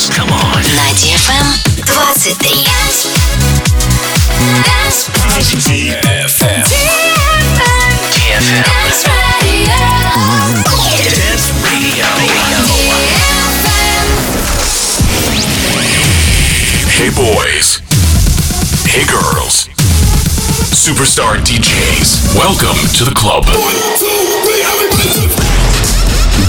dance. Come on. На DFM 23. DFM. DFM. Dance Radio. Hey boys. Hey girls. Superstar DJs. Welcome to the club.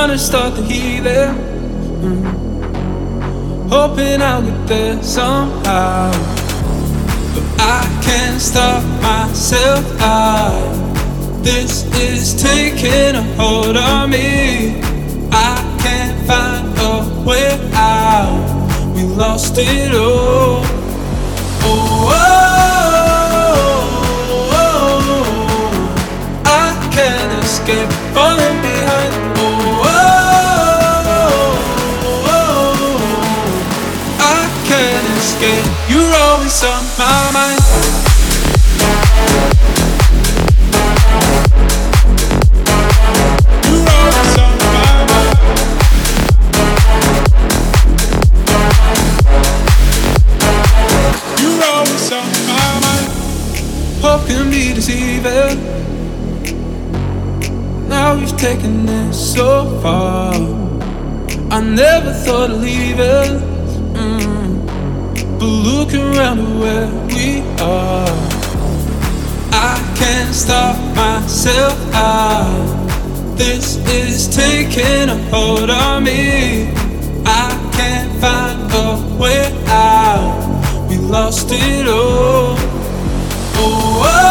Trying to start the healing, mm. hoping I'll get there somehow. But I can't stop myself. I, this is taking a hold on me. I can't find a way out. We lost it all. Oh, oh, oh, I can't escape falling You're always on my mind. Can be deceiving. Now we've taken this so far. I never thought of leaving. But looking around where we are, I can't stop myself out. This is taking a hold on me. I can't find a way out. We lost it all. Oh, oh,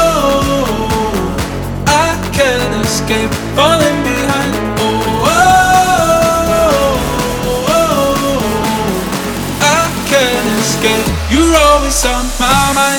oh, I can't escape falling always on my mind.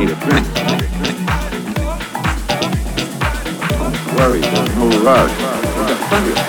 DFM. DFM. DFM.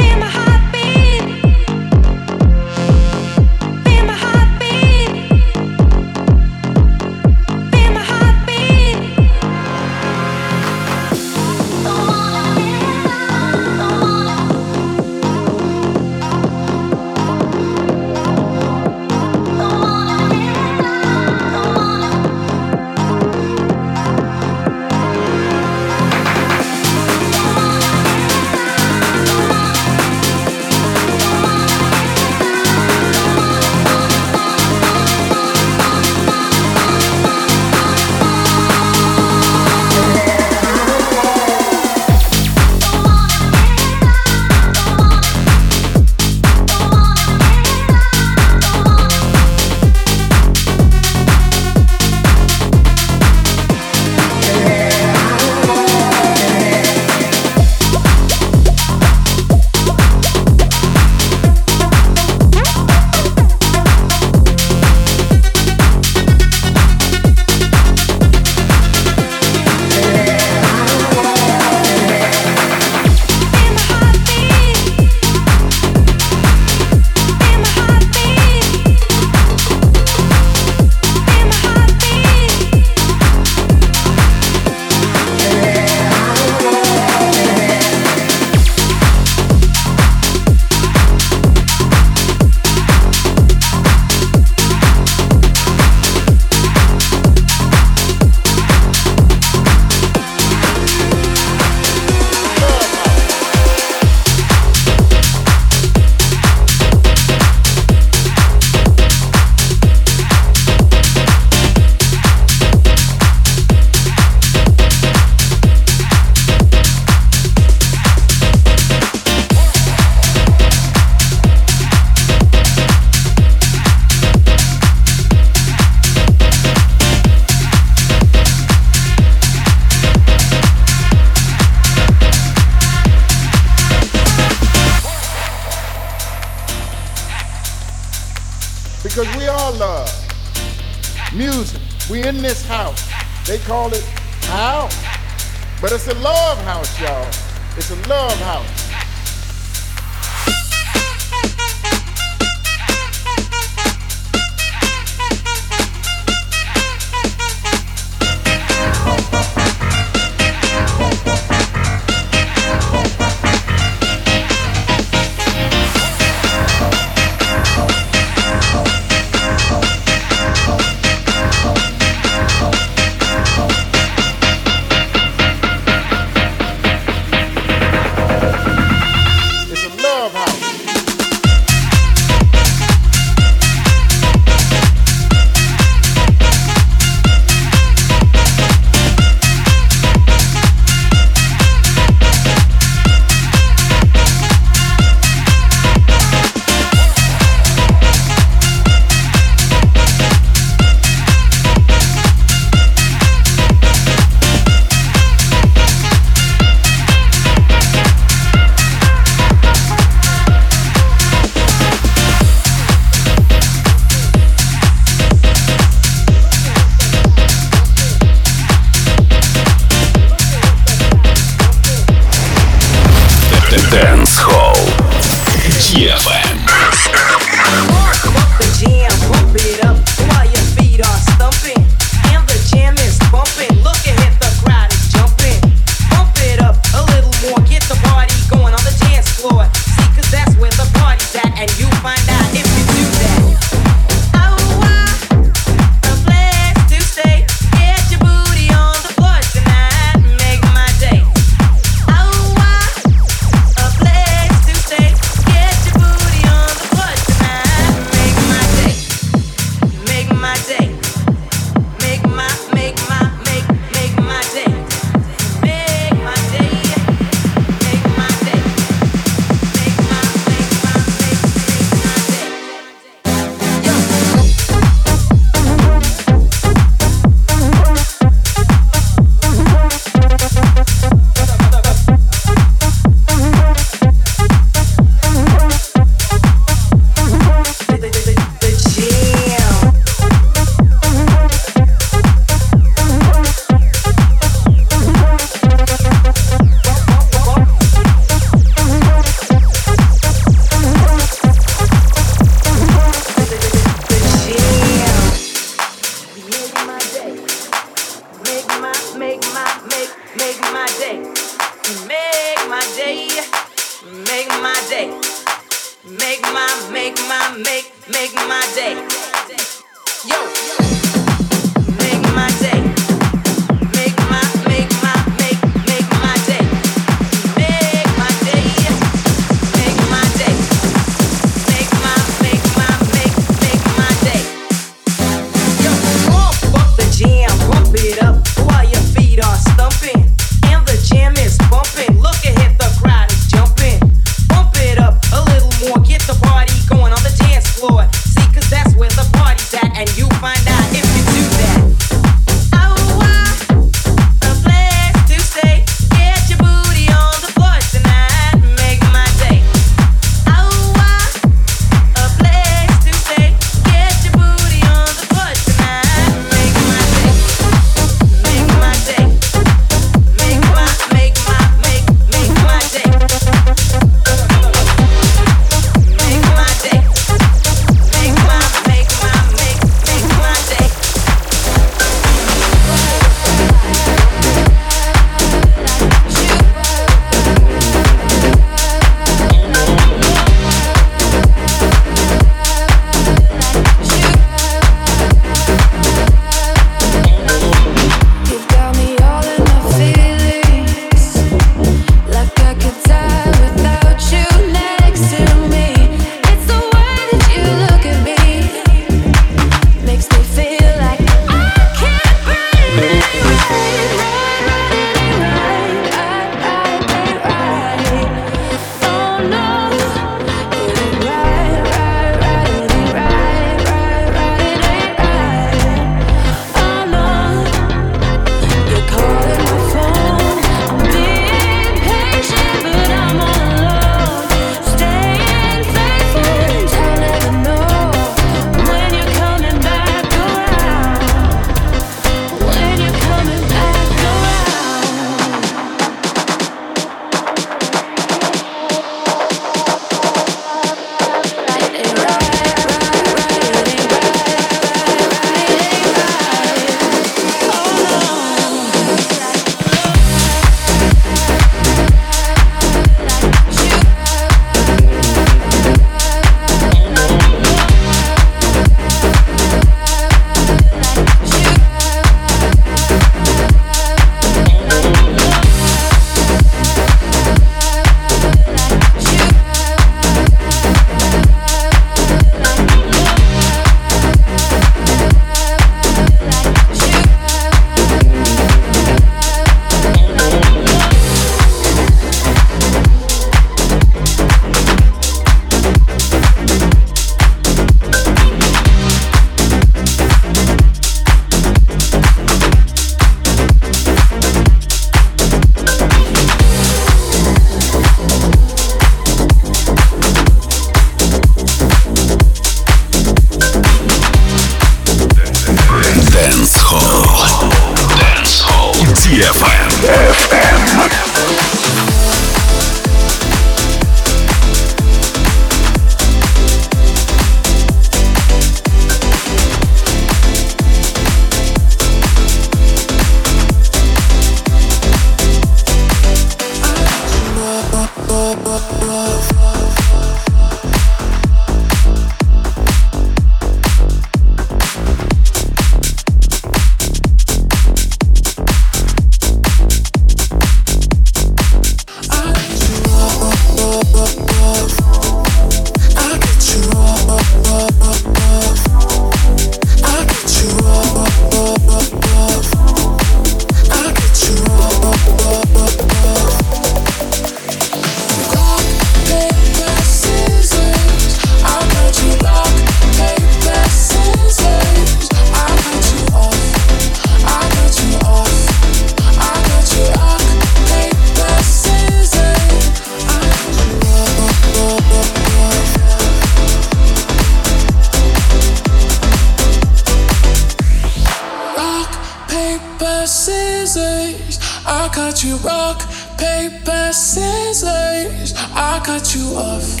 Cut you off.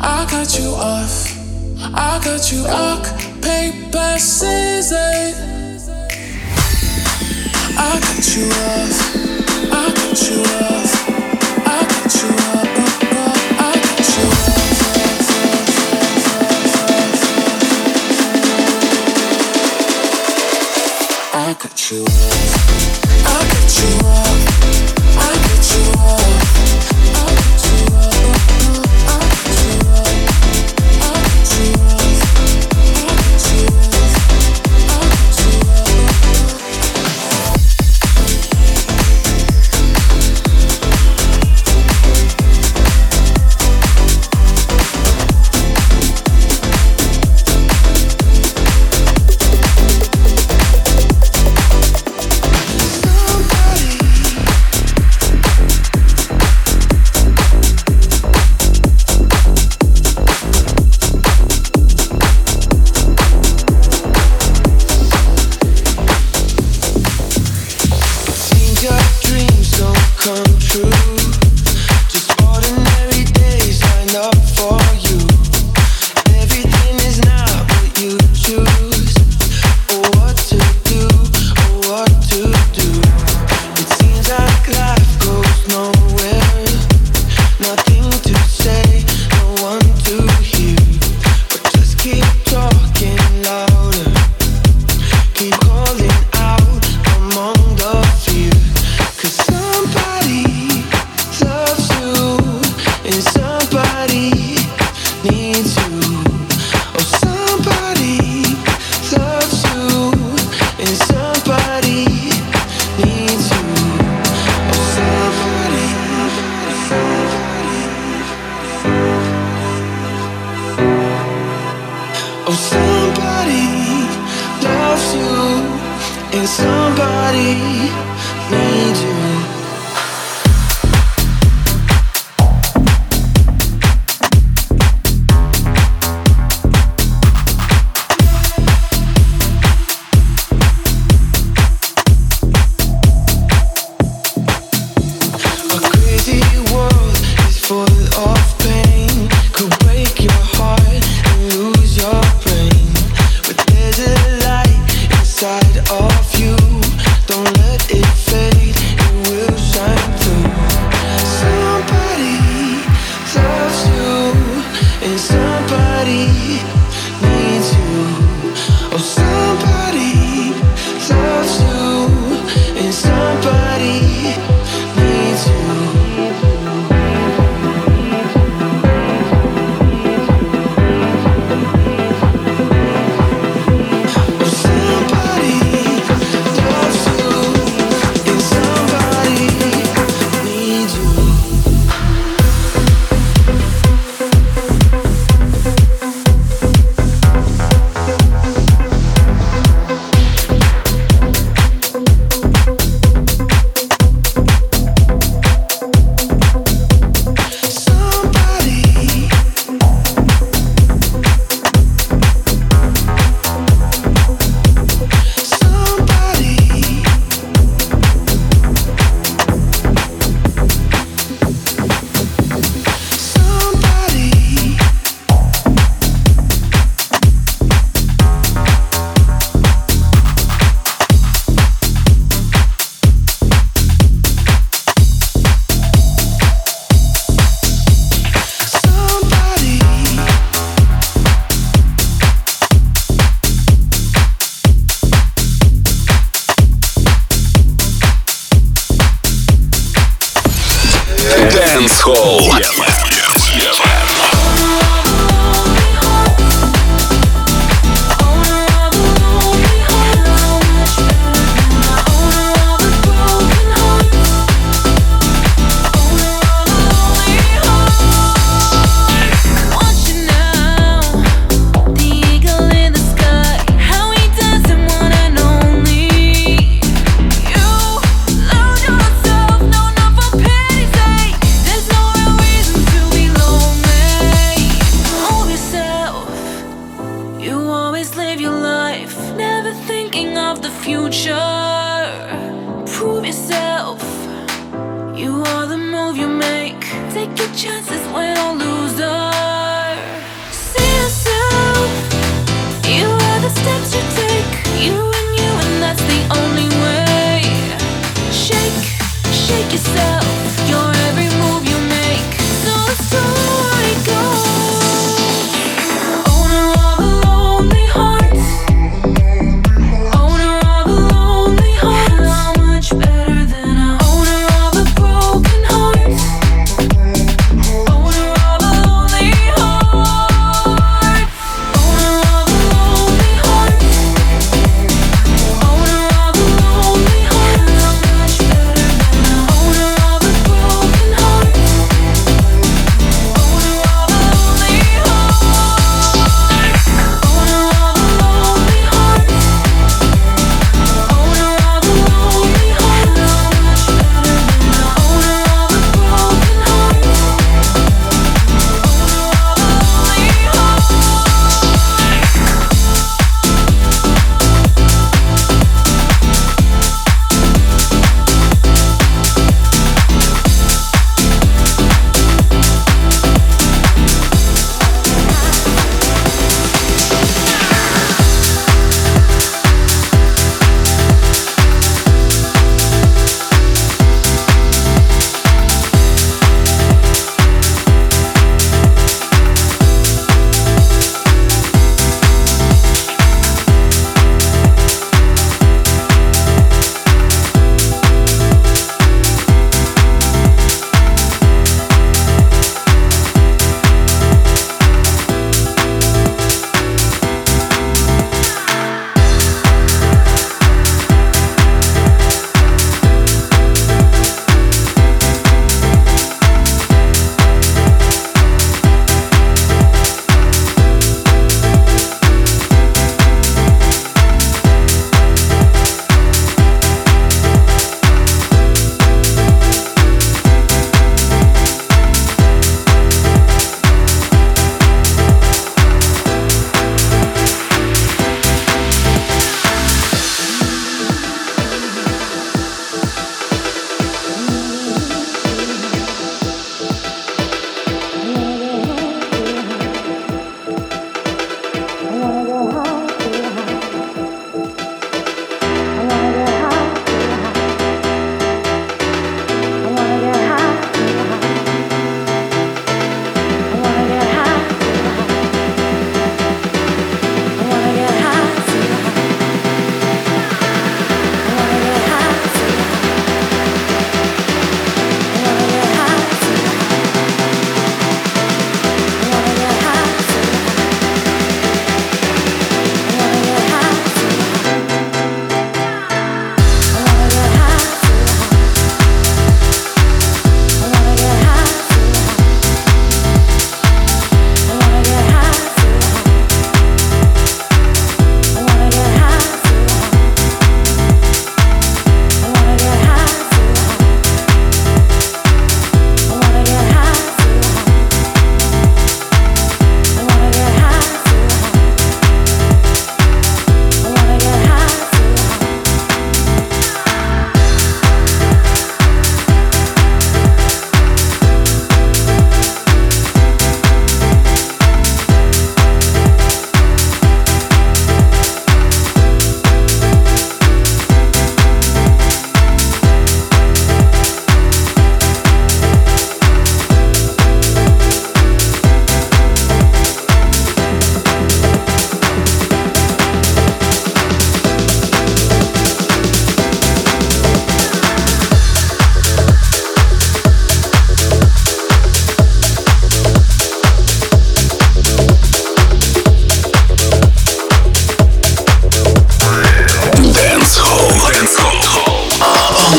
I cut you off. I cut you off. paper, scissors. I cut you off. I cut you off.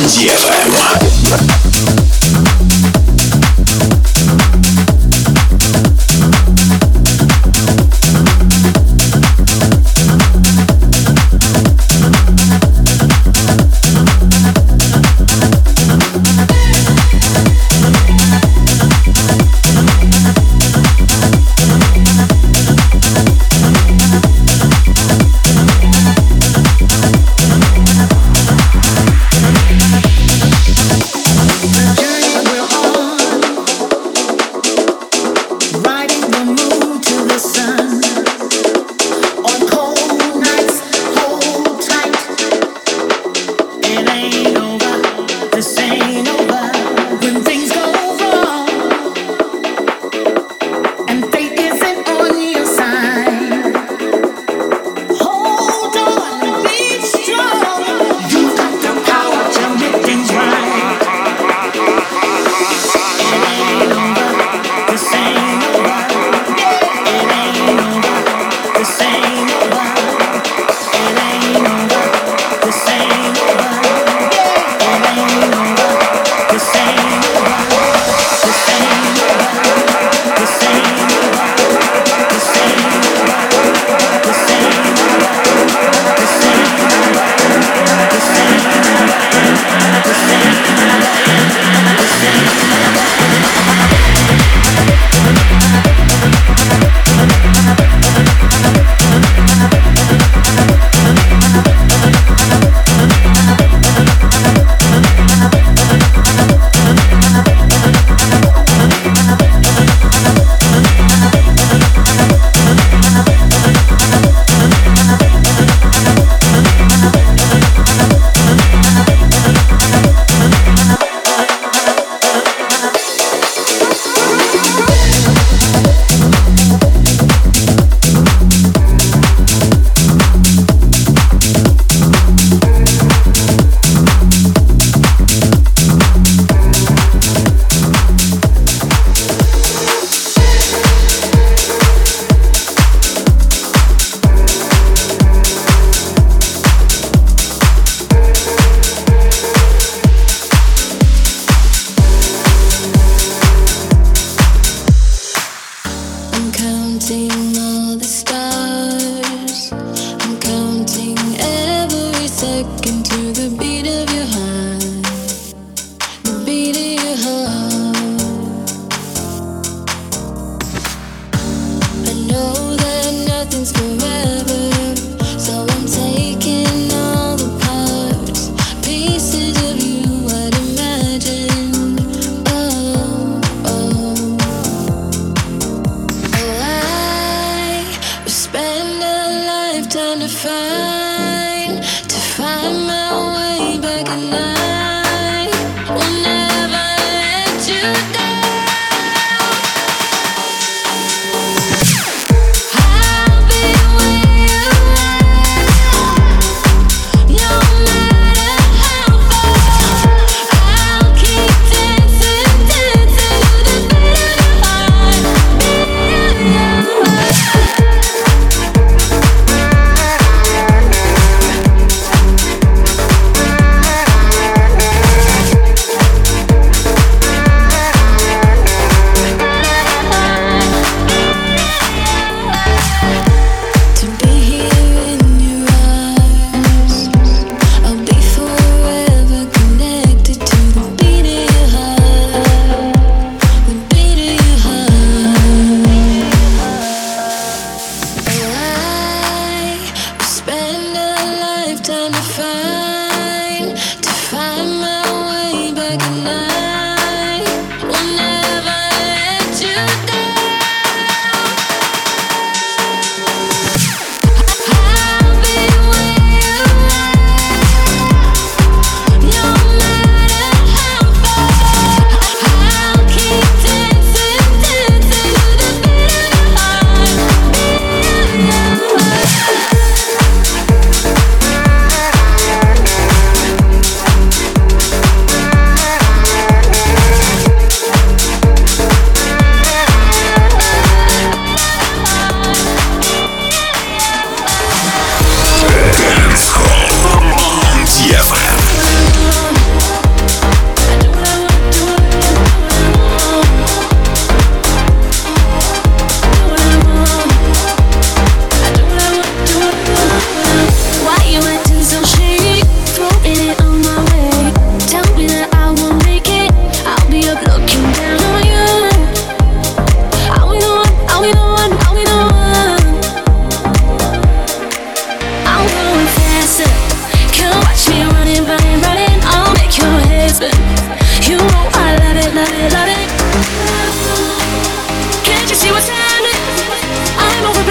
Дева.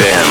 forever.